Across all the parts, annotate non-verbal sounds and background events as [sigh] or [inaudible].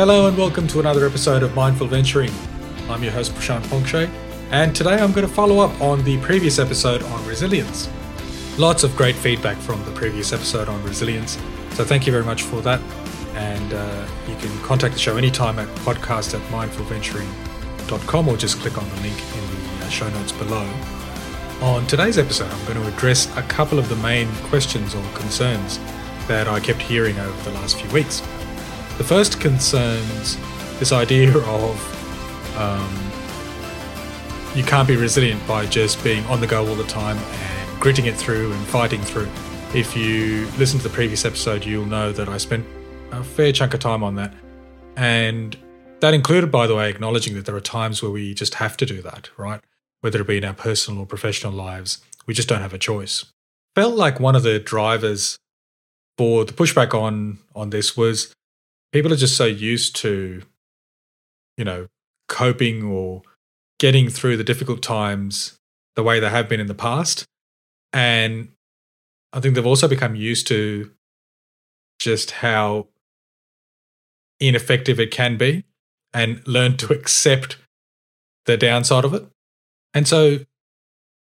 Hello and welcome to another episode of Mindful Venturing. I'm your host Prashant Pongshay, and today I'm going to follow up on the previous episode on resilience. Lots of great feedback from the previous episode on resilience, so thank you very much for that. And uh, you can contact the show anytime at podcast at mindfulventuring.com or just click on the link in the uh, show notes below. On today's episode, I'm going to address a couple of the main questions or concerns that I kept hearing over the last few weeks. The first concerns this idea of um, you can't be resilient by just being on the go all the time and gritting it through and fighting through. If you listen to the previous episode, you'll know that I spent a fair chunk of time on that. And that included, by the way, acknowledging that there are times where we just have to do that, right? Whether it be in our personal or professional lives, we just don't have a choice. Felt like one of the drivers for the pushback on on this was people are just so used to, you know, coping or getting through the difficult times the way they have been in the past. And I think they've also become used to just how ineffective it can be and learn to accept the downside of it. And so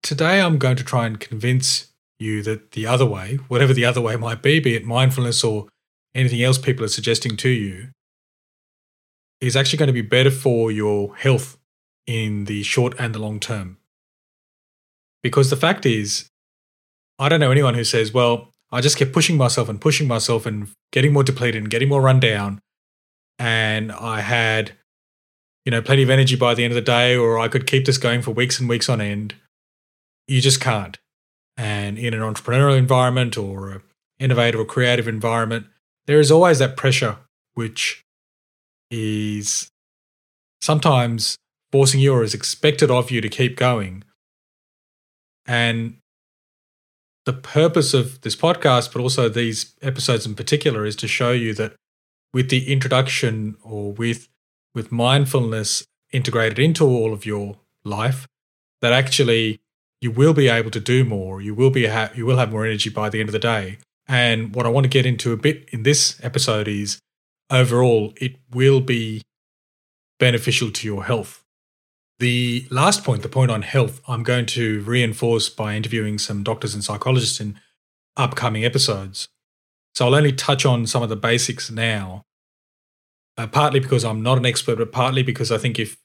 today I'm going to try and convince you that the other way, whatever the other way might be, be it mindfulness or anything else people are suggesting to you is actually going to be better for your health in the short and the long term. Because the fact is, I don't know anyone who says, well, I just kept pushing myself and pushing myself and getting more depleted and getting more run down. And I had, you know, plenty of energy by the end of the day, or I could keep this going for weeks and weeks on end. You just can't. And in an entrepreneurial environment or an innovative or creative environment, there is always that pressure which is sometimes forcing you or is expected of you to keep going. And the purpose of this podcast, but also these episodes in particular, is to show you that with the introduction or with with mindfulness integrated into all of your life, that actually you will be able to do more. You will be ha- you will have more energy by the end of the day, and what I want to get into a bit in this episode is overall, it will be beneficial to your health. The last point, the point on health, I'm going to reinforce by interviewing some doctors and psychologists in upcoming episodes. So I'll only touch on some of the basics now, uh, partly because I'm not an expert, but partly because I think if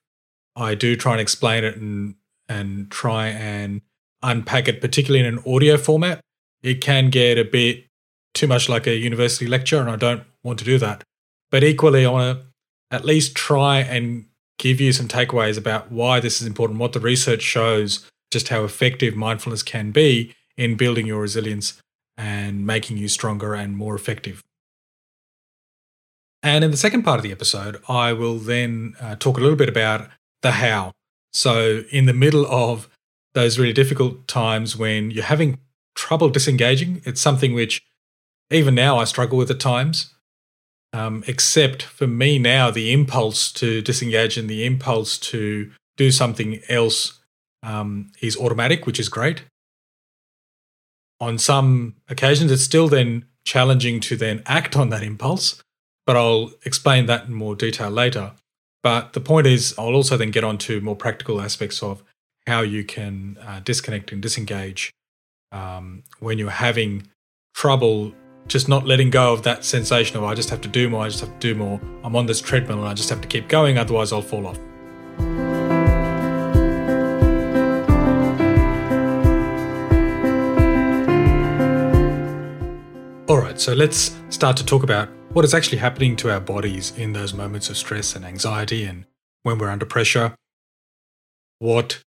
I do try and explain it and and try and unpack it, particularly in an audio format, it can get a bit too much like a university lecture, and I don't want to do that. But equally, I want to at least try and give you some takeaways about why this is important, what the research shows, just how effective mindfulness can be in building your resilience and making you stronger and more effective. And in the second part of the episode, I will then uh, talk a little bit about the how. So, in the middle of those really difficult times when you're having trouble disengaging, it's something which even now I struggle with at times. Um, except for me now, the impulse to disengage and the impulse to do something else um, is automatic, which is great. On some occasions, it's still then challenging to then act on that impulse, but I'll explain that in more detail later. But the point is, I'll also then get on to more practical aspects of how you can uh, disconnect and disengage um, when you're having trouble just not letting go of that sensation of oh, I just have to do more, I just have to do more. I'm on this treadmill and I just have to keep going, otherwise I'll fall off. All right, so let's start to talk about what is actually happening to our bodies in those moments of stress and anxiety and when we're under pressure. What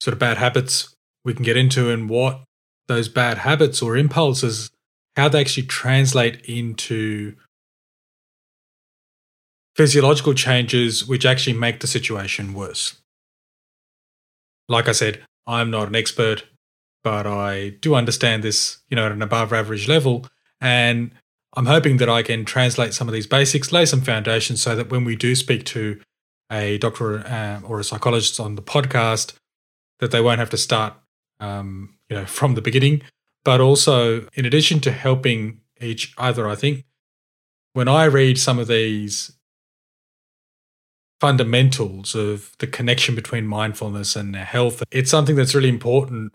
sort of bad habits we can get into and what those bad habits or impulses how they actually translate into physiological changes which actually make the situation worse. Like I said, I'm not an expert, but I do understand this, you know, at an above average level. And I'm hoping that I can translate some of these basics, lay some foundations so that when we do speak to a doctor uh, or a psychologist on the podcast, that they won't have to start, um, you know, from the beginning but also, in addition to helping each other, I think when I read some of these fundamentals of the connection between mindfulness and health. It's something that's really important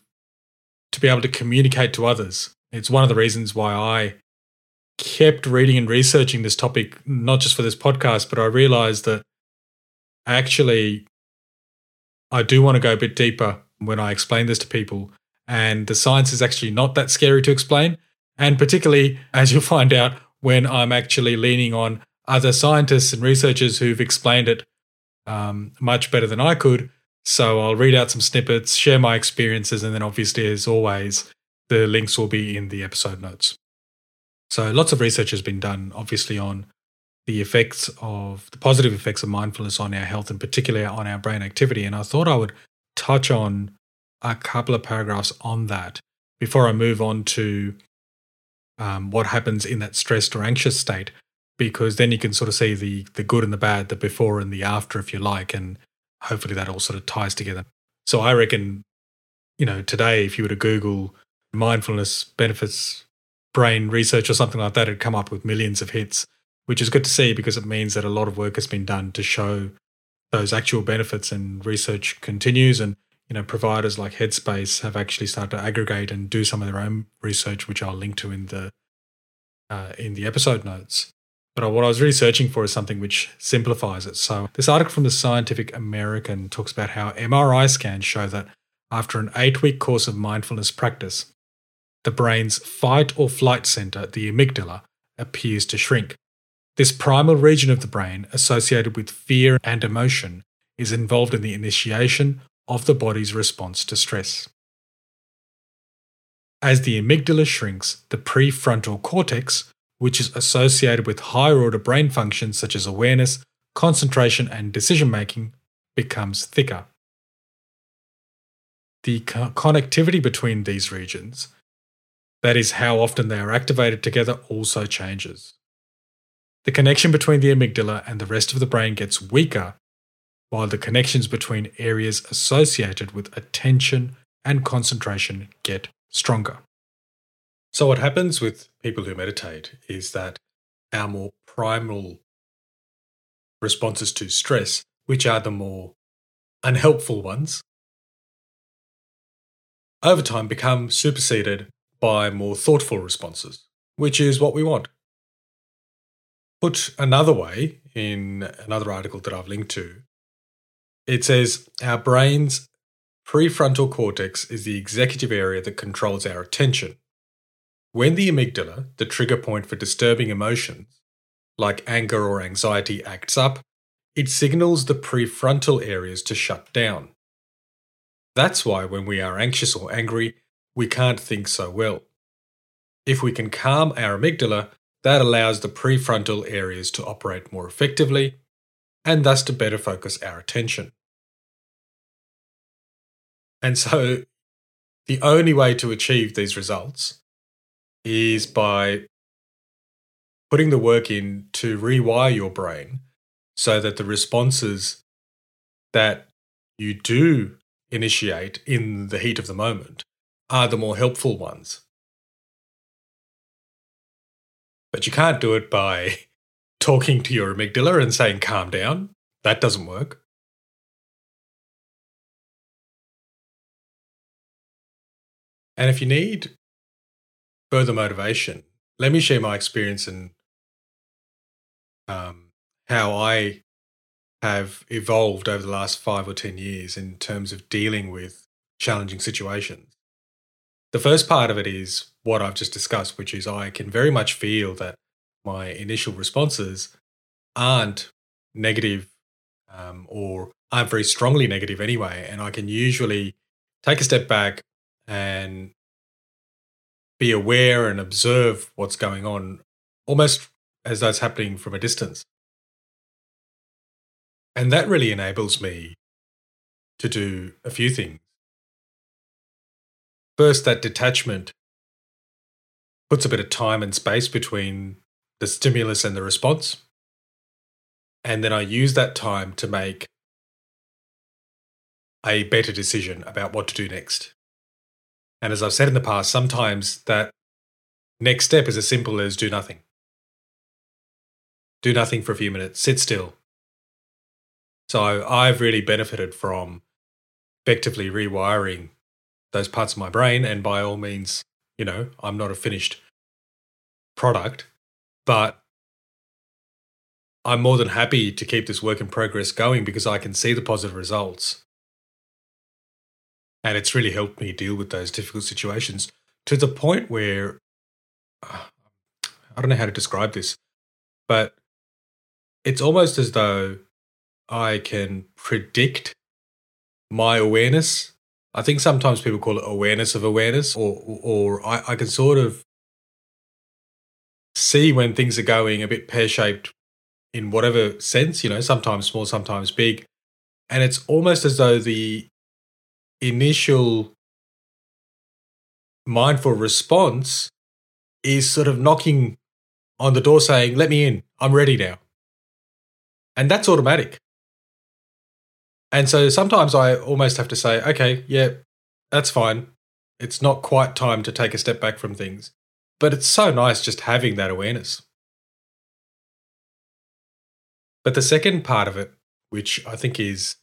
to be able to communicate to others. It's one of the reasons why I kept reading and researching this topic, not just for this podcast, but I realized that actually I do want to go a bit deeper when I explain this to people. And the science is actually not that scary to explain. And particularly, as you'll find out, when I'm actually leaning on other scientists and researchers who've explained it um, much better than I could. So I'll read out some snippets, share my experiences, and then obviously, as always, the links will be in the episode notes. So lots of research has been done, obviously, on the effects of the positive effects of mindfulness on our health and particularly on our brain activity. And I thought I would touch on a couple of paragraphs on that before I move on to um, what happens in that stressed or anxious state, because then you can sort of see the the good and the bad, the before and the after, if you like, and hopefully that all sort of ties together. So I reckon, you know, today if you were to Google mindfulness benefits brain research or something like that, it'd come up with millions of hits, which is good to see because it means that a lot of work has been done to show those actual benefits and research continues and you know providers like headspace have actually started to aggregate and do some of their own research which i'll link to in the uh, in the episode notes. But what i was really searching for is something which simplifies it. So this article from the scientific american talks about how mri scans show that after an eight week course of mindfulness practice the brain's fight or flight center the amygdala appears to shrink. This primal region of the brain associated with fear and emotion is involved in the initiation of the body's response to stress. As the amygdala shrinks, the prefrontal cortex, which is associated with higher order brain functions such as awareness, concentration, and decision making, becomes thicker. The co- connectivity between these regions, that is, how often they are activated together, also changes. The connection between the amygdala and the rest of the brain gets weaker while the connections between areas associated with attention and concentration get stronger. So, what happens with people who meditate is that our more primal responses to stress, which are the more unhelpful ones, over time become superseded by more thoughtful responses, which is what we want. Put another way, in another article that I've linked to, it says our brain's prefrontal cortex is the executive area that controls our attention. When the amygdala, the trigger point for disturbing emotions, like anger or anxiety, acts up, it signals the prefrontal areas to shut down. That's why when we are anxious or angry, we can't think so well. If we can calm our amygdala, that allows the prefrontal areas to operate more effectively and thus to better focus our attention. And so the only way to achieve these results is by putting the work in to rewire your brain so that the responses that you do initiate in the heat of the moment are the more helpful ones. But you can't do it by [laughs] talking to your amygdala and saying, calm down. That doesn't work. And if you need further motivation, let me share my experience and um, how I have evolved over the last five or 10 years in terms of dealing with challenging situations. The first part of it is what I've just discussed, which is I can very much feel that my initial responses aren't negative um, or aren't very strongly negative anyway. And I can usually take a step back and be aware and observe what's going on almost as though it's happening from a distance. And that really enables me to do a few things. First, that detachment puts a bit of time and space between the stimulus and the response. And then I use that time to make a better decision about what to do next. And as I've said in the past, sometimes that next step is as simple as do nothing. Do nothing for a few minutes, sit still. So I've really benefited from effectively rewiring those parts of my brain. And by all means, you know, I'm not a finished product, but I'm more than happy to keep this work in progress going because I can see the positive results. And it's really helped me deal with those difficult situations to the point where uh, I don't know how to describe this, but it's almost as though I can predict my awareness. I think sometimes people call it awareness of awareness, or or I, I can sort of see when things are going a bit pear shaped in whatever sense, you know, sometimes small, sometimes big. And it's almost as though the initial mindful response is sort of knocking on the door saying, Let me in, I'm ready now. And that's automatic. And so sometimes I almost have to say, Okay, yeah, that's fine. It's not quite time to take a step back from things. But it's so nice just having that awareness. But the second part of it, which I think is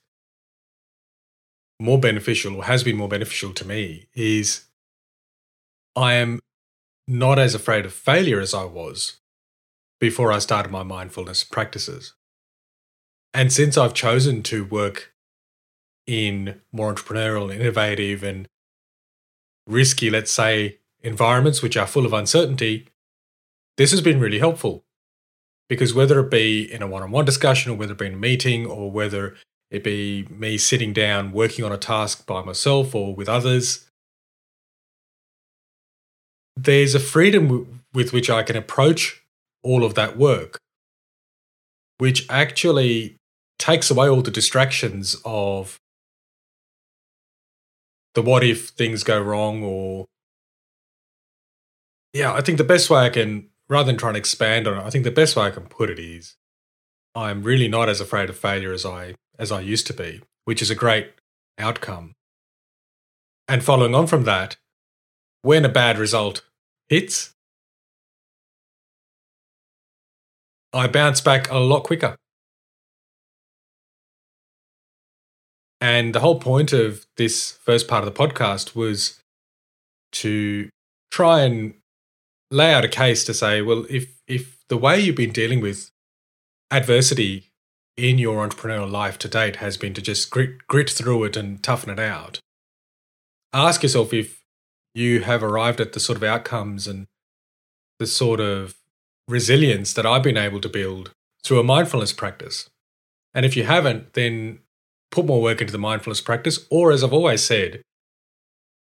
more beneficial or has been more beneficial to me, is I am not as afraid of failure as I was before I started my mindfulness practices. And since I've chosen to work in more entrepreneurial, innovative, and risky, let's say, environments which are full of uncertainty, this has been really helpful. Because whether it be in a one on one discussion, or whether it be in a meeting, or whether it be me sitting down working on a task by myself or with others, there's a freedom w- with which I can approach all of that work, which actually takes away all the distractions of the what if things go wrong or yeah i think the best way i can rather than trying to expand on it, I think the best way I can put it is I'm really not as afraid of failure as I as I used to be, which is a great outcome. And following on from that, when a bad result hits, I bounce back a lot quicker. And the whole point of this first part of the podcast was to try and lay out a case to say, well, if if the way you've been dealing with adversity in your entrepreneurial life to date has been to just grit grit through it and toughen it out, ask yourself if you have arrived at the sort of outcomes and the sort of resilience that I've been able to build through a mindfulness practice. And if you haven't, then put more work into the mindfulness practice, or as I've always said,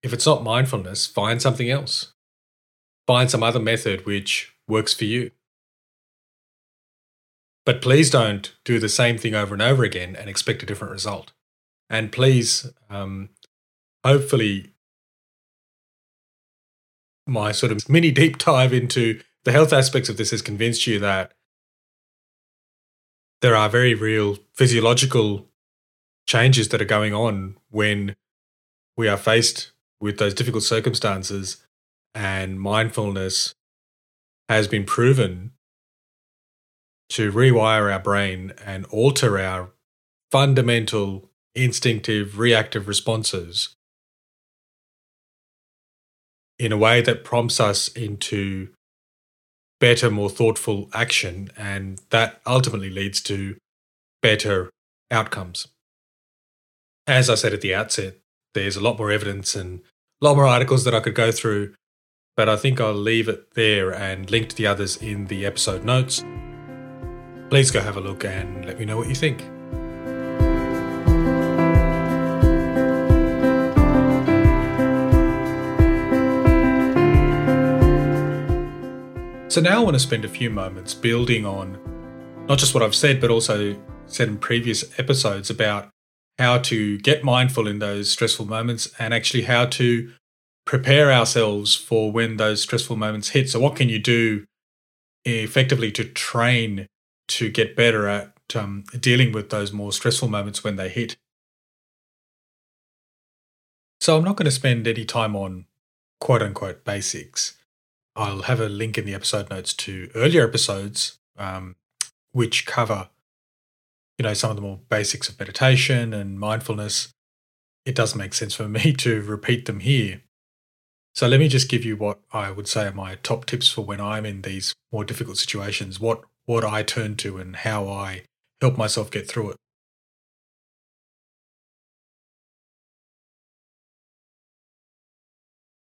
if it's not mindfulness, find something else find some other method which works for you. But please don't do the same thing over and over again and expect a different result. And please, um, hopefully, my sort of mini deep dive into the health aspects of this has convinced you that there are very real physiological changes that are going on when we are faced with those difficult circumstances and mindfulness has been proven to rewire our brain and alter our fundamental instinctive reactive responses in a way that prompts us into better, more thoughtful action. And that ultimately leads to better outcomes. As I said at the outset, there's a lot more evidence and a lot more articles that I could go through but I think I'll leave it there and link to the others in the episode notes. Please go have a look and let me know what you think. So now I want to spend a few moments building on not just what I've said, but also said in previous episodes about how to get mindful in those stressful moments and actually how to prepare ourselves for when those stressful moments hit. So, what can you do effectively to train to get better at um, dealing with those more stressful moments when they hit? So, I'm not going to spend any time on quote unquote basics. I'll have a link in the episode notes to earlier episodes um, which cover you know, some of the more basics of meditation and mindfulness, it does make sense for [laughs] me to repeat them here. So let me just give you what I would say are my top tips for when I'm in these more difficult situations, what what I turn to and how I help myself get through it.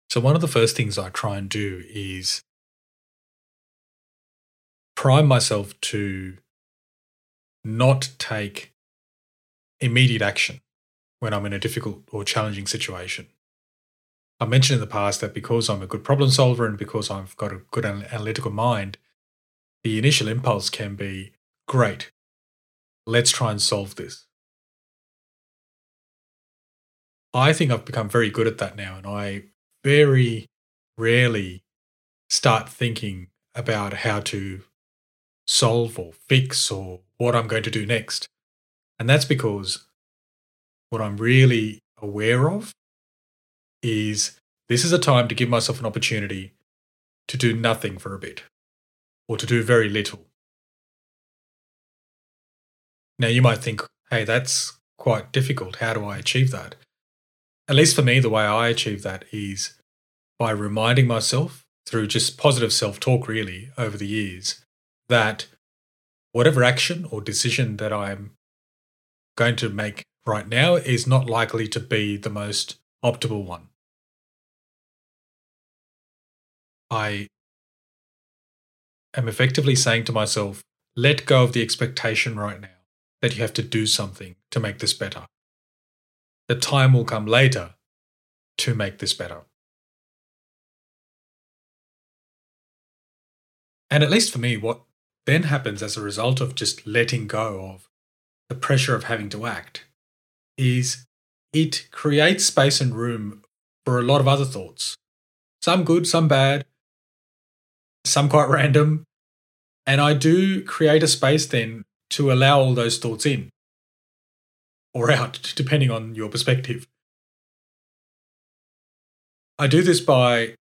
So one of the first things I try and do is prime myself to not take immediate action when I'm in a difficult or challenging situation. I mentioned in the past that because I'm a good problem solver and because I've got a good analytical mind, the initial impulse can be great, let's try and solve this. I think I've become very good at that now, and I very rarely start thinking about how to solve or fix or what I'm going to do next. And that's because what I'm really aware of is this is a time to give myself an opportunity to do nothing for a bit or to do very little. Now, you might think, hey, that's quite difficult. How do I achieve that? At least for me, the way I achieve that is by reminding myself through just positive self talk, really, over the years, that whatever action or decision that I'm going to make right now is not likely to be the most optimal one. I am effectively saying to myself, let go of the expectation right now that you have to do something to make this better. The time will come later to make this better. And at least for me, what then happens as a result of just letting go of the pressure of having to act is it creates space and room for a lot of other thoughts. Some good, some bad, some quite random. And I do create a space then to allow all those thoughts in or out, [laughs] depending on your perspective. I do this by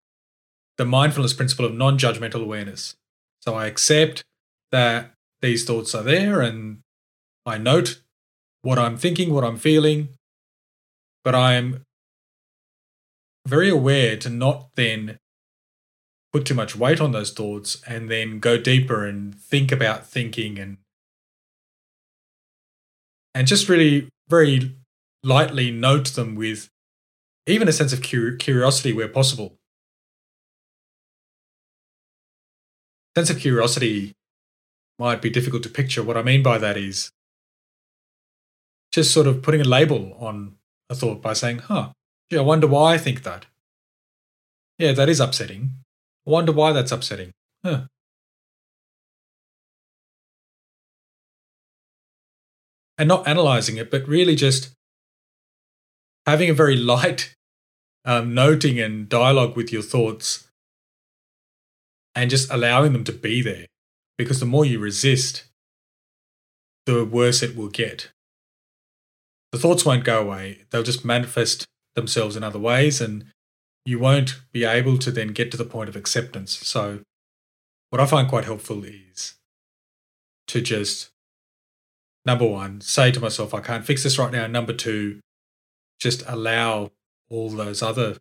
the mindfulness principle of non judgmental awareness. So I accept that these thoughts are there and I note what I'm thinking, what I'm feeling, but I'm very aware to not then put too much weight on those thoughts and then go deeper and think about thinking and and just really very lightly note them with even a sense of curiosity where possible. Sense of curiosity might be difficult to picture. What I mean by that is just sort of putting a label on a thought by saying, huh, gee, I wonder why I think that. Yeah, that is upsetting. Wonder why that's upsetting. Huh. And not analyzing it, but really just having a very [laughs] light um, noting and dialogue with your thoughts and just allowing them to be there. Because the more you resist, the worse it will get. The thoughts won't go away, they'll just manifest themselves in other ways, and you won't be able to then get to the point of acceptance. So, what I find quite helpful is to just, number one, say to myself, I can't fix this right now. Number two, just allow all those other,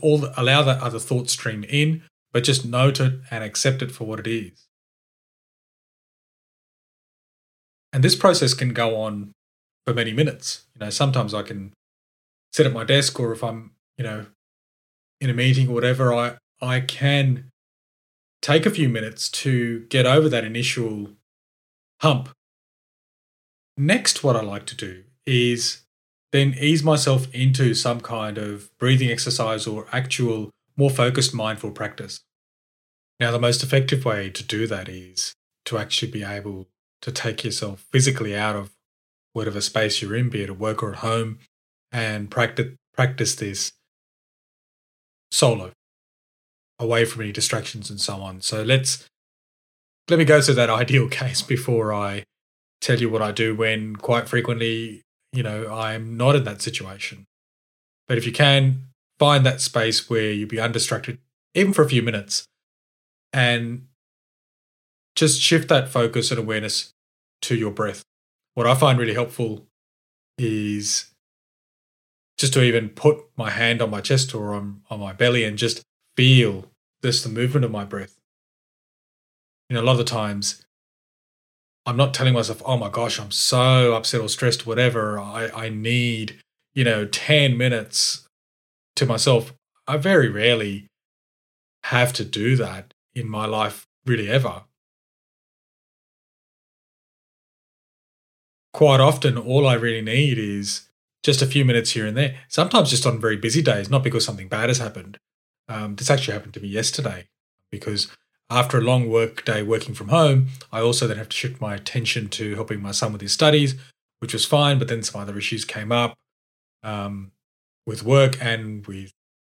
all the, allow that other thought stream in, but just note it and accept it for what it is. And this process can go on for many minutes. You know, sometimes I can sit at my desk, or if I'm, you know, in a meeting or whatever, I I can take a few minutes to get over that initial hump. Next, what I like to do is then ease myself into some kind of breathing exercise or actual more focused mindful practice. Now, the most effective way to do that is to actually be able to take yourself physically out of whatever space you're in, be it at work or at home, and practice practice this solo, away from any distractions and so on. So let's let me go through that [laughs] ideal case before I tell you what I do when quite frequently, you know, I'm not in that situation. But if you can find that space where you be undistracted, even for a few minutes, and just shift that focus and awareness to your breath. what I find really helpful is just to even put my hand on my chest or on, on my belly and just feel this the movement of my breath. You know, a lot of the times I'm not telling myself, oh my gosh, I'm so upset or stressed, whatever. I, I need, you know, 10 minutes to myself. I very rarely have to do that in my life, really ever. Quite often, all I really need is just a few minutes here and there. Sometimes just on very busy days, not because something bad has happened. Um, this actually happened to me yesterday because after a long work day working from home, I also then have to shift my attention to helping my son with his studies, which was fine. But then some other issues came up um, with work and with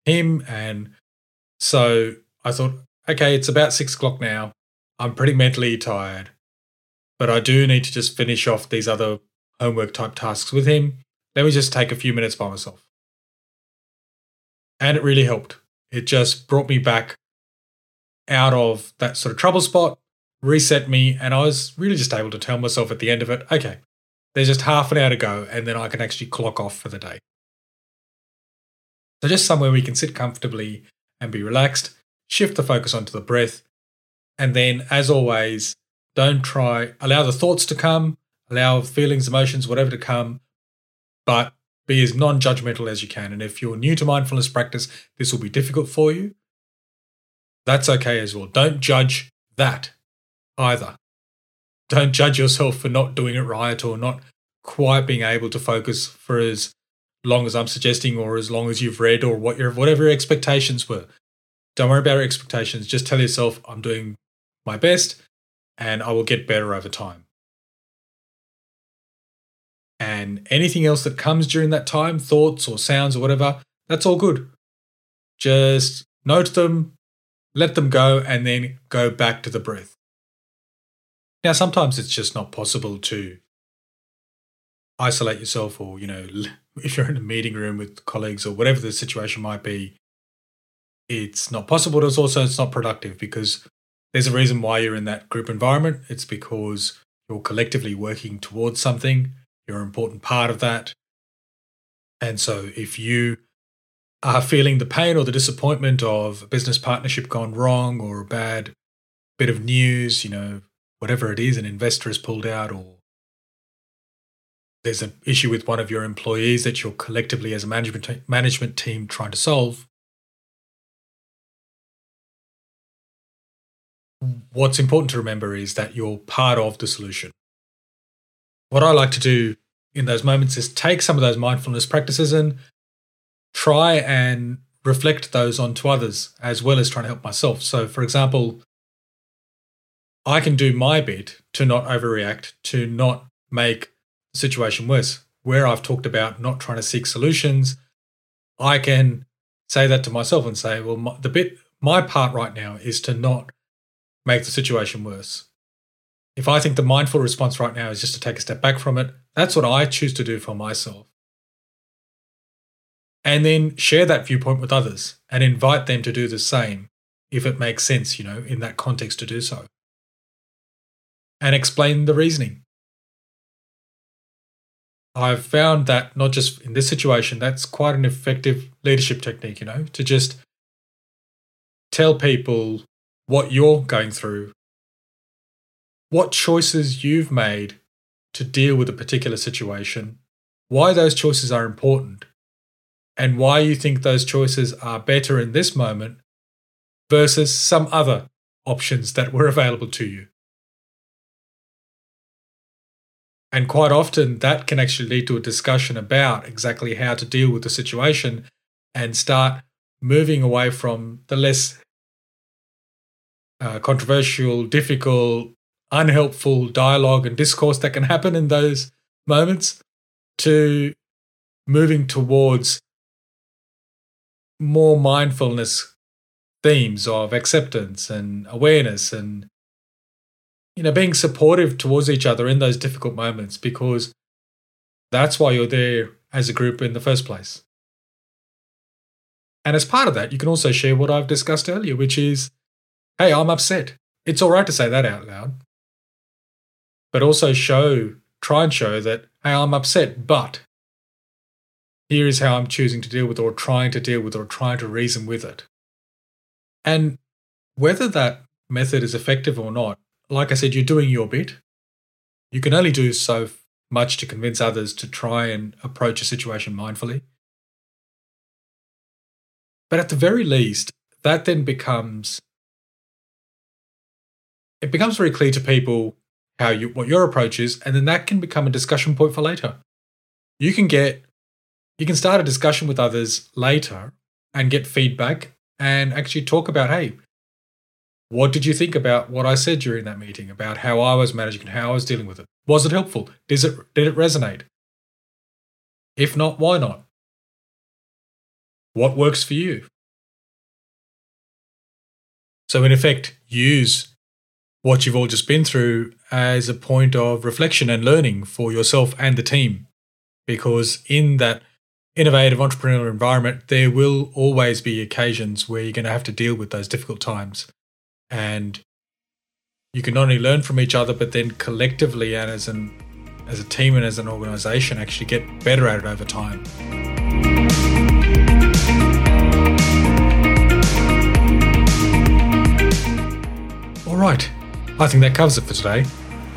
him. And so I thought, okay, it's about six o'clock now. I'm pretty mentally tired, but I do need to just finish off these other homework type tasks with him. Let me just take a few minutes by myself. And it really helped. It just brought me back out of that sort of trouble spot, reset me, and I was really just able to tell myself at the end of it, okay, there's just half an hour to go, and then I can actually clock off for the day. So, just somewhere we can sit comfortably and be relaxed, shift the focus onto the breath, and then, as always, don't try, allow the thoughts to come, allow feelings, emotions, whatever to come, but be as non judgmental as you can. And if you're new to mindfulness practice, this will be difficult for you. That's okay as well. Don't judge that either. Don't judge yourself for not doing it right or not quite being able to focus for as long as I'm suggesting or as long as you've read or what your whatever your expectations were. Don't worry about your expectations. Just tell yourself I'm doing my best and I will get better over time. And anything else that comes during that time, thoughts or sounds or whatever, that's all good. Just note them, let them go, and then go back to the breath. Now, sometimes it's just not possible to isolate yourself, or, you know, [laughs] if you're in a meeting room with colleagues or whatever the situation might be, it's not possible. But it's also it's not productive because there's a reason why you're in that group environment. It's because you're collectively working towards something. You're an important part of that. And so if you are feeling the pain or the disappointment of a business partnership gone wrong or a bad bit of news, you know, whatever it is, an investor has pulled out or there's an issue with one of your employees that you're collectively as a management management team trying to solve. What's important to remember is that you're part of the solution. What I like to do in those moments is take some of those mindfulness practices and try and reflect those onto others as well as trying to help myself. So, for example, I can do my bit to not overreact, to not make the situation worse. Where I've talked about not trying to seek solutions, I can say that to myself and say, well, my, the bit, my part right now is to not make the situation worse. If I think the mindful response right now is just to take a step back from it, that's what I choose to do for myself and then share that viewpoint with others and invite them to do the same if it makes sense, you know, in that context to do so. And explain the reasoning. I've found that not just in this situation, that's quite an effective leadership technique, you know, to just tell people what you're going through, what choices you've made to deal with a particular situation, why those choices are important, and why you think those choices are better in this moment versus some other options that were available to you. And quite often, that can actually lead to a discussion about exactly how to deal with the situation and start moving away from the less uh, controversial, difficult, unhelpful dialogue and discourse that can happen in those moments to moving towards more mindfulness themes of acceptance and awareness and you know being supportive towards each other in those difficult moments because that's why you're there as a group in the first place. And as part of that you can also share what i've discussed earlier which is hey i'm upset. It's all right to say that out loud but also show try and show that, hey, I'm upset, but here is how I'm choosing to deal with or trying to deal with or trying to reason with it. And whether that method is effective or not, like I said, you're doing your bit. You can only do so much to convince others to try and approach a situation mindfully. But at the very least, that then becomes it becomes very clear to people how you what your approach is, and then that can become a discussion point for later. You can get you can start a discussion with others later and get feedback and actually talk about, hey, what did you think about what I said during that meeting about how I was managing and how I was dealing with it? Was it helpful? Did it did it resonate? If not, why not? What works for you? So in effect, use what you've all just been through as a point of reflection and learning for yourself and the team. Because in that innovative entrepreneurial environment, there will always be occasions where you're going to have to deal with those difficult times. And you can not only learn from each other, but then collectively and as an as a team and as an organization actually get better at it over time. All right, I think that covers it for today.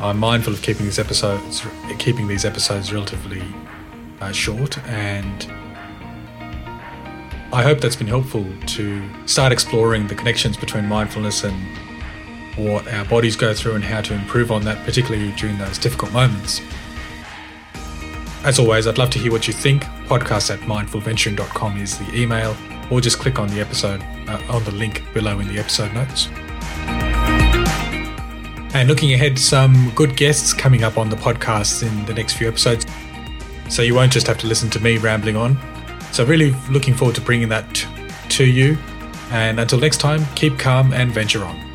I'm mindful of keeping these episodes keeping these episodes relatively uh, short, and I hope that's been helpful to start exploring the connections between mindfulness and what our bodies go through and how to improve on that, particularly during those difficult moments. As always, I'd love to hear what you think. Podcast at mindfulventuring.com is the email, or just click on the episode, uh, on the link below in the episode notes. And looking ahead, some good guests coming up on the podcast in the next few episodes. So you won't just have to listen to me rambling on. So, really looking forward to bringing that to you. And until next time, keep calm and venture on.